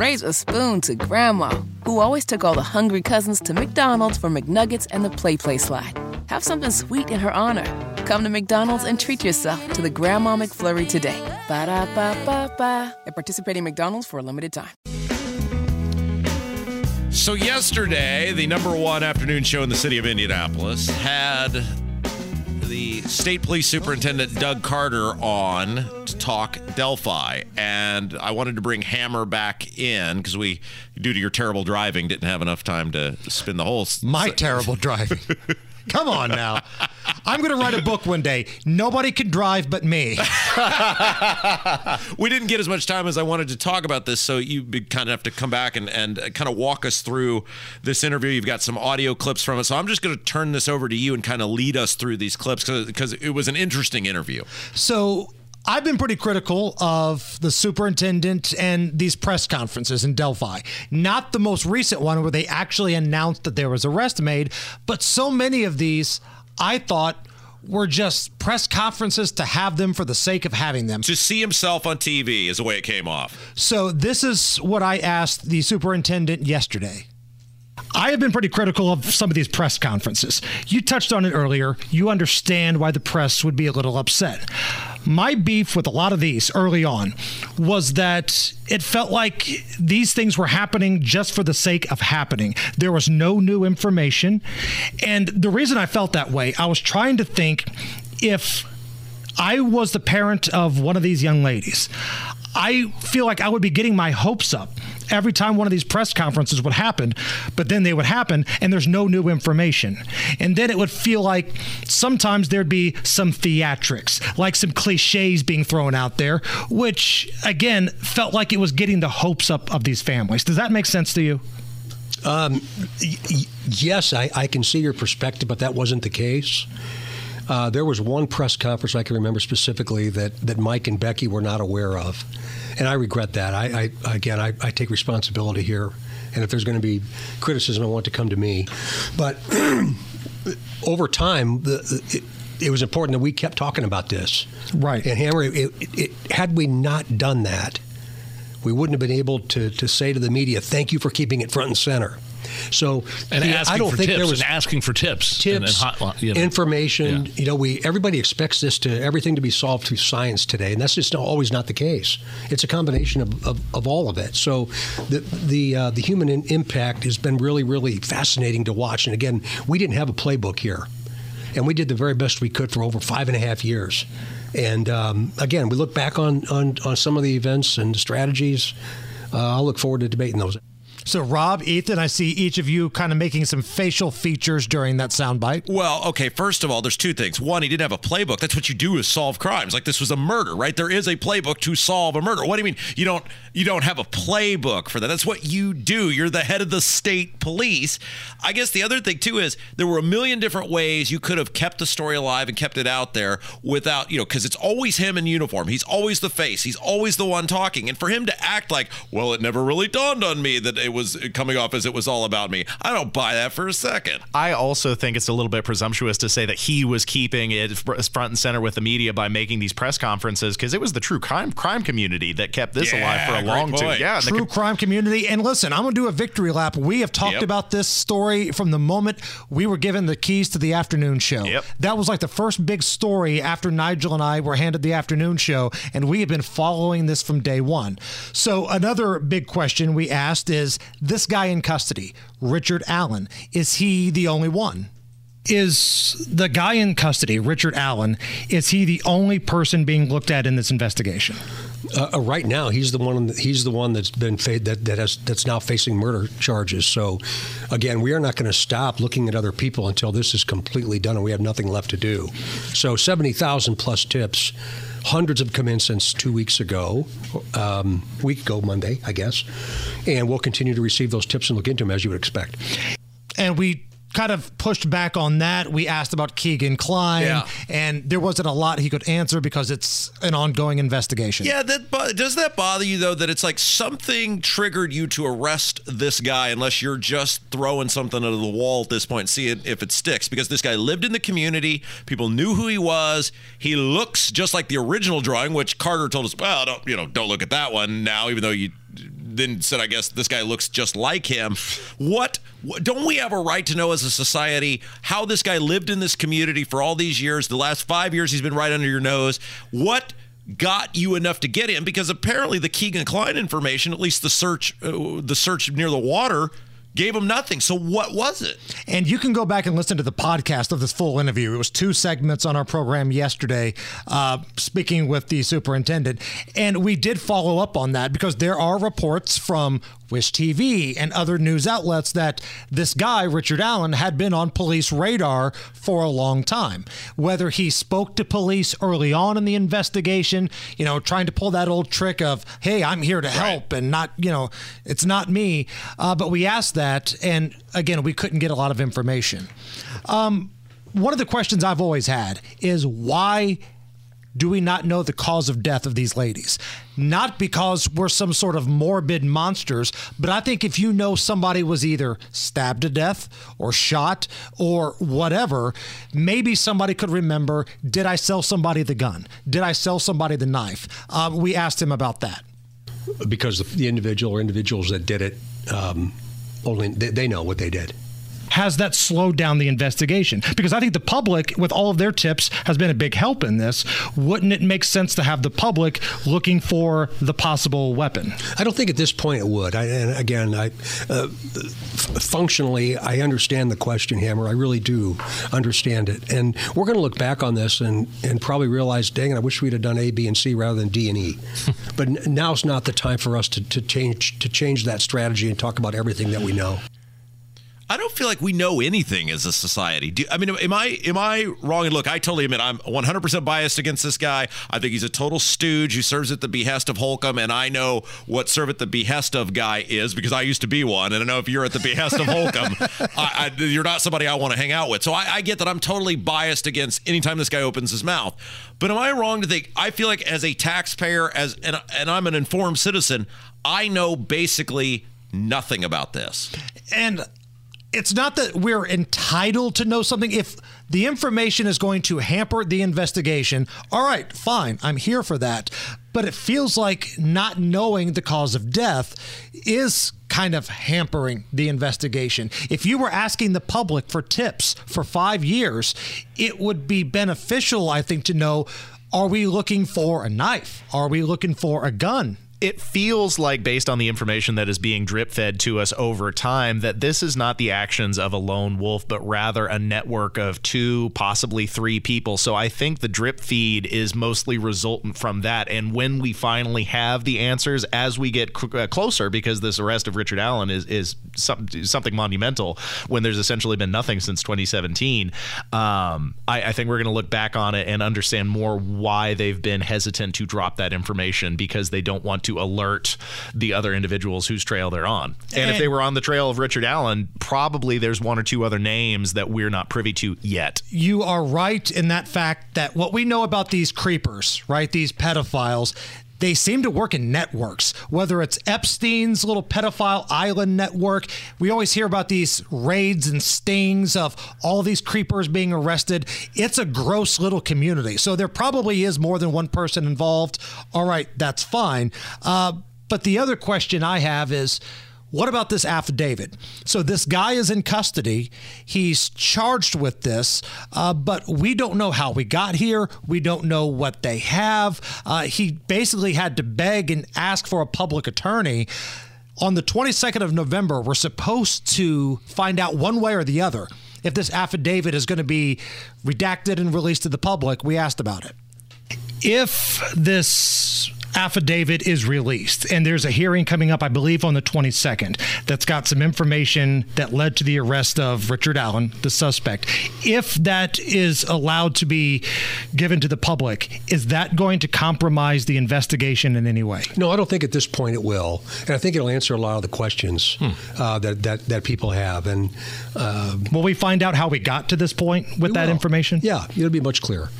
raise a spoon to Grandma, who always took all the hungry cousins to McDonald's for McNuggets and the Play Play slide. Have something sweet in her honor. Come to McDonald's and treat yourself to the Grandma McFlurry today. Ba da ba ba ba. At participating McDonald's for a limited time. So, yesterday, the number one afternoon show in the city of Indianapolis had the state police superintendent Doug Carter on talk Delphi. And I wanted to bring Hammer back in because we, due to your terrible driving, didn't have enough time to spin the whole. My terrible driving. Come on now. I'm going to write a book one day. Nobody can drive but me. we didn't get as much time as I wanted to talk about this, so you kind of have to come back and, and kind of walk us through this interview. You've got some audio clips from it, so I'm just going to turn this over to you and kind of lead us through these clips because it was an interesting interview. So I've been pretty critical of the superintendent and these press conferences in Delphi. Not the most recent one where they actually announced that there was arrest made, but so many of these I thought were just press conferences to have them for the sake of having them. To see himself on TV is the way it came off. So this is what I asked the superintendent yesterday. I have been pretty critical of some of these press conferences. You touched on it earlier. You understand why the press would be a little upset. My beef with a lot of these early on was that it felt like these things were happening just for the sake of happening. There was no new information. And the reason I felt that way, I was trying to think if I was the parent of one of these young ladies, I feel like I would be getting my hopes up every time one of these press conferences would happen, but then they would happen and there's no new information. And then it would feel like sometimes there'd be some theatrics, like some cliches being thrown out there, which again felt like it was getting the hopes up of these families. Does that make sense to you? Um, y- yes, I, I can see your perspective, but that wasn't the case. Uh, there was one press conference I can remember specifically that, that Mike and Becky were not aware of and I regret that. I, I again, I, I, take responsibility here, and if there's going to be criticism, I want to come to me. But over time, the, it, it, was important that we kept talking about this. Right. And Hammer, it, it, had we not done that, we wouldn't have been able to, to say to the media, "Thank you for keeping it front and center." So and yeah, asking I don't for think tips there was and asking for tips, tips, and, hot, you know. information. Yeah. You know, we everybody expects this to everything to be solved through science today, and that's just always not the case. It's a combination of, of, of all of it. So the the uh, the human impact has been really really fascinating to watch. And again, we didn't have a playbook here, and we did the very best we could for over five and a half years. And um, again, we look back on, on on some of the events and strategies. Uh, I'll look forward to debating those. So, Rob, Ethan, I see each of you kind of making some facial features during that soundbite. Well, okay, first of all, there's two things. One, he didn't have a playbook. That's what you do is solve crimes. Like this was a murder, right? There is a playbook to solve a murder. What do you mean you don't you don't have a playbook for that? That's what you do. You're the head of the state police. I guess the other thing too is there were a million different ways you could have kept the story alive and kept it out there without, you know, because it's always him in uniform. He's always the face. He's always the one talking. And for him to act like, well, it never really dawned on me that it was coming off as it was all about me. I don't buy that for a second. I also think it's a little bit presumptuous to say that he was keeping it front and center with the media by making these press conferences because it was the true crime crime community that kept this yeah, alive for a long time. Yeah, true crime community. And listen, I'm gonna do a victory lap. We have talked yep. about this story from the moment we were given the keys to the afternoon show. Yep. That was like the first big story after Nigel and I were handed the afternoon show, and we have been following this from day one. So another big question we asked is this guy in custody, Richard Allen, is he the only one? Is the guy in custody, Richard Allen, is he the only person being looked at in this investigation? Uh, uh right now, he's the one. He's the one that's been fa- that that has that's now facing murder charges. So, again, we are not going to stop looking at other people until this is completely done and we have nothing left to do. So, seventy thousand plus tips. Hundreds have come in since two weeks ago, um, week ago Monday, I guess, and we'll continue to receive those tips and look into them as you would expect. And we kind of pushed back on that. We asked about Kegan Kline, yeah. and there wasn't a lot he could answer because it's an ongoing investigation. Yeah, that does that bother you though? That it's like something triggered you to arrest this guy, unless you're just throwing something into the wall at this point, see if it sticks. Because this guy lived in the community, people knew who he was. He looks just like the original drawing, which Carter told us, well, don't you know, don't look at that one now, even though you then said, I guess this guy looks just like him. What, don't we have a right to know as a society how this guy lived in this community for all these years? The last five years he's been right under your nose. What got you enough to get him? Because apparently the Kegan Kline information, at least the search, uh, the search near the water gave him nothing. So what was it? And you can go back and listen to the podcast of this full interview. It was two segments on our program yesterday, uh, speaking with the superintendent. And we did follow up on that because there are reports from Wish TV and other news outlets that this guy, Richard Allen, had been on police radar for a long time. Whether he spoke to police early on in the investigation, you know, trying to pull that old trick of, hey, I'm here to help right. and not, you know, it's not me. Uh, but we asked that, and again, we couldn't get a lot of information. Um, one of the questions I've always had is why do we not know the cause of death of these ladies? Not because we're some sort of morbid monsters, but I think if you know somebody was either stabbed to death or shot or whatever, maybe somebody could remember did I sell somebody the gun? Did I sell somebody the knife? Um, we asked him about that. Because the individual or individuals that did it, um, only they, they know what they did has that slowed down the investigation? Because I think the public, with all of their tips, has been a big help in this. Wouldn't it make sense to have the public looking for the possible weapon? I don't think at this point it would. I, and again, I uh, functionally I understand the question, Hammer. I really do understand it, and we're going to look back on this and and probably realize, dang it, I wish we'd have done A, B, and C rather than D and E. but now's not the time for us to, to change to change that strategy and talk about everything that we know. I don't feel like we know anything as a society. Do, I mean, am I am I wrong? And look, I totally admit I'm 100% biased against this guy. I think he's a total stooge who serves at the behest of Holcomb, and I know what serve at the behest of guy is because I used to be one, and I know if you're at the behest of Holcomb, I, I, you're not somebody I want to hang out with. So I, I get that I'm totally biased against anytime this guy opens his mouth. But am I wrong to think I feel like as a taxpayer, as and, and I'm an informed citizen, I know basically nothing about this. And it's not that we're entitled to know something. If the information is going to hamper the investigation, all right, fine, I'm here for that. But it feels like not knowing the cause of death is kind of hampering the investigation. If you were asking the public for tips for five years, it would be beneficial, I think, to know are we looking for a knife? Are we looking for a gun? It feels like based on the information that is being drip fed to us over time that this is not the actions of a lone wolf but rather a network of two possibly three people. So i think the drip feed is mostly resultant from that. And when we finally have the answers as we get uh, closer because this arrest of richard allen is is something monumental when there's essentially been nothing since 2017 um, I, I think we're going to look back on it and understand more why they've been hesitant to drop that information because they don't want to to alert the other individuals whose trail they're on. And, and if they were on the trail of Richard Allen, probably there's one or two other names that we're not privy to yet. You are right in that fact that what we know about these creepers, right, these pedophiles, they seem to work in networks, whether it's Epstein's little pedophile island network. We always hear about these raids and stings of all these creepers being arrested. It's a gross little community. So there probably is more than one person involved. All right, that's fine. Uh, but the other question I have is, what about this affidavit? So this guy is in custody. He's charged with this, uh, but we don't know how we got here. We don't know what they have. Uh, he basically had to beg and ask for a public attorney. On the 22nd of November, we're supposed to find out one way or the other if this affidavit is going to be redacted and released to the public. We asked about it. If this affidavit is released, and there's a hearing coming up, I believe, on the 22nd, that's got some information that led to the arrest of Richard Allen, the suspect. If that is allowed to be given to the public, is that going to compromise the investigation in any way? No, I don't think at this point it will, and I think it'll answer a lot of the questions hmm. uh, that, that that people have. And uh, will we find out how we got to this point with that will. information? Yeah, it'll be much clearer.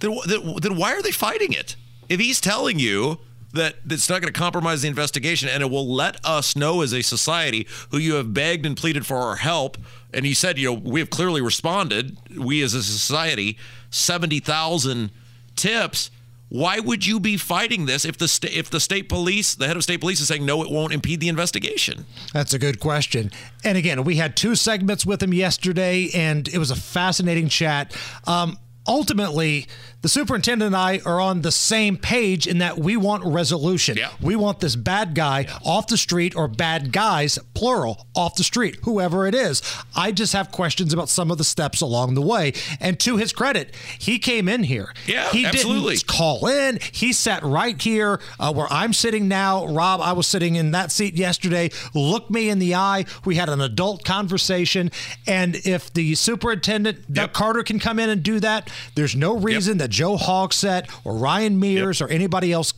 Then, then why are they fighting it? If he's telling you that it's not going to compromise the investigation and it will let us know as a society who you have begged and pleaded for our help and he said you know we have clearly responded we as a society 70,000 tips why would you be fighting this if the sta- if the state police, the head of state police, is saying no, it won't impede the investigation? That's a good question. And again, we had two segments with him yesterday, and it was a fascinating chat. Um, ultimately, the superintendent and I are on the same page in that we want resolution. Yeah. We want this bad guy off the street or bad guys, plural, off the street, whoever it is. I just have questions about some of the steps along the way. And to his credit, he came in here. Yeah, he absolutely. didn't call in. He sat right here uh, where I'm sitting now. Rob, I was sitting in that seat yesterday. Looked me in the eye. We had an adult conversation. And if the superintendent, Doug Yep. Carter, can come in and do that, there's no reason that Joe Hogsett or Ryan Mears or anybody else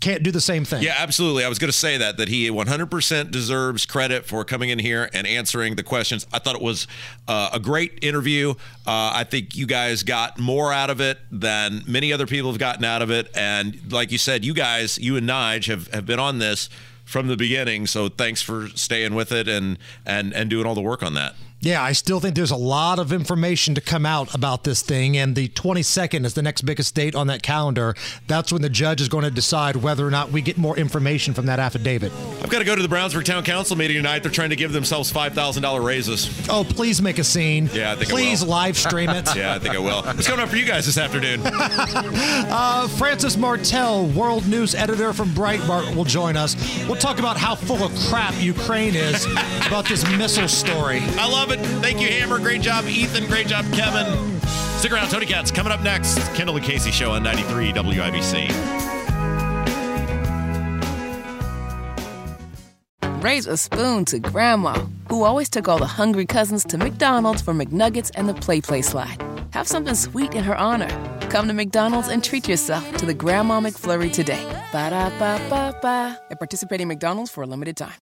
can't do the same thing. Yeah, absolutely. I was going to say that that he 100% deserves credit for coming in here and answering the questions. I thought it was uh, a great interview. Uh, I think you guys got more out of it than many other people have gotten out of it. And like you said, you guys, you and Nige have, have been on this from the beginning. So thanks for staying with it and and and doing all the work on that. Yeah, I still think there's a lot of information to come out about this thing, and the 22nd is the next biggest date on that calendar. That's when the judge is going to decide whether or not we get more information from that affidavit. I've got to go to the Brownsburg Town Council meeting tonight. They're trying to give themselves five thousand dollar raises. Oh, please make a scene. Yeah, I think I Please will. live stream it. Yeah, I think I will. What's going on for you guys this afternoon? Uh, Frances Martel, world news editor from Breitbart, will join us. We'll talk about how full of crap Ukraine is about this missile story. I love Thank you, Hammer. Great job, Ethan. Great job, Kevin. Stick around. Tony Katz coming up next. Kendall and Casey show on 93 WIBC. Raise a spoon to Grandma, who always took all the hungry cousins to McDonald's for McNuggets and the Play Play slide. Have something sweet in her honor. Come to McDonald's and treat yourself to the Grandma McFlurry today. Ba da ba ba ba. At participating McDonald's for a limited time.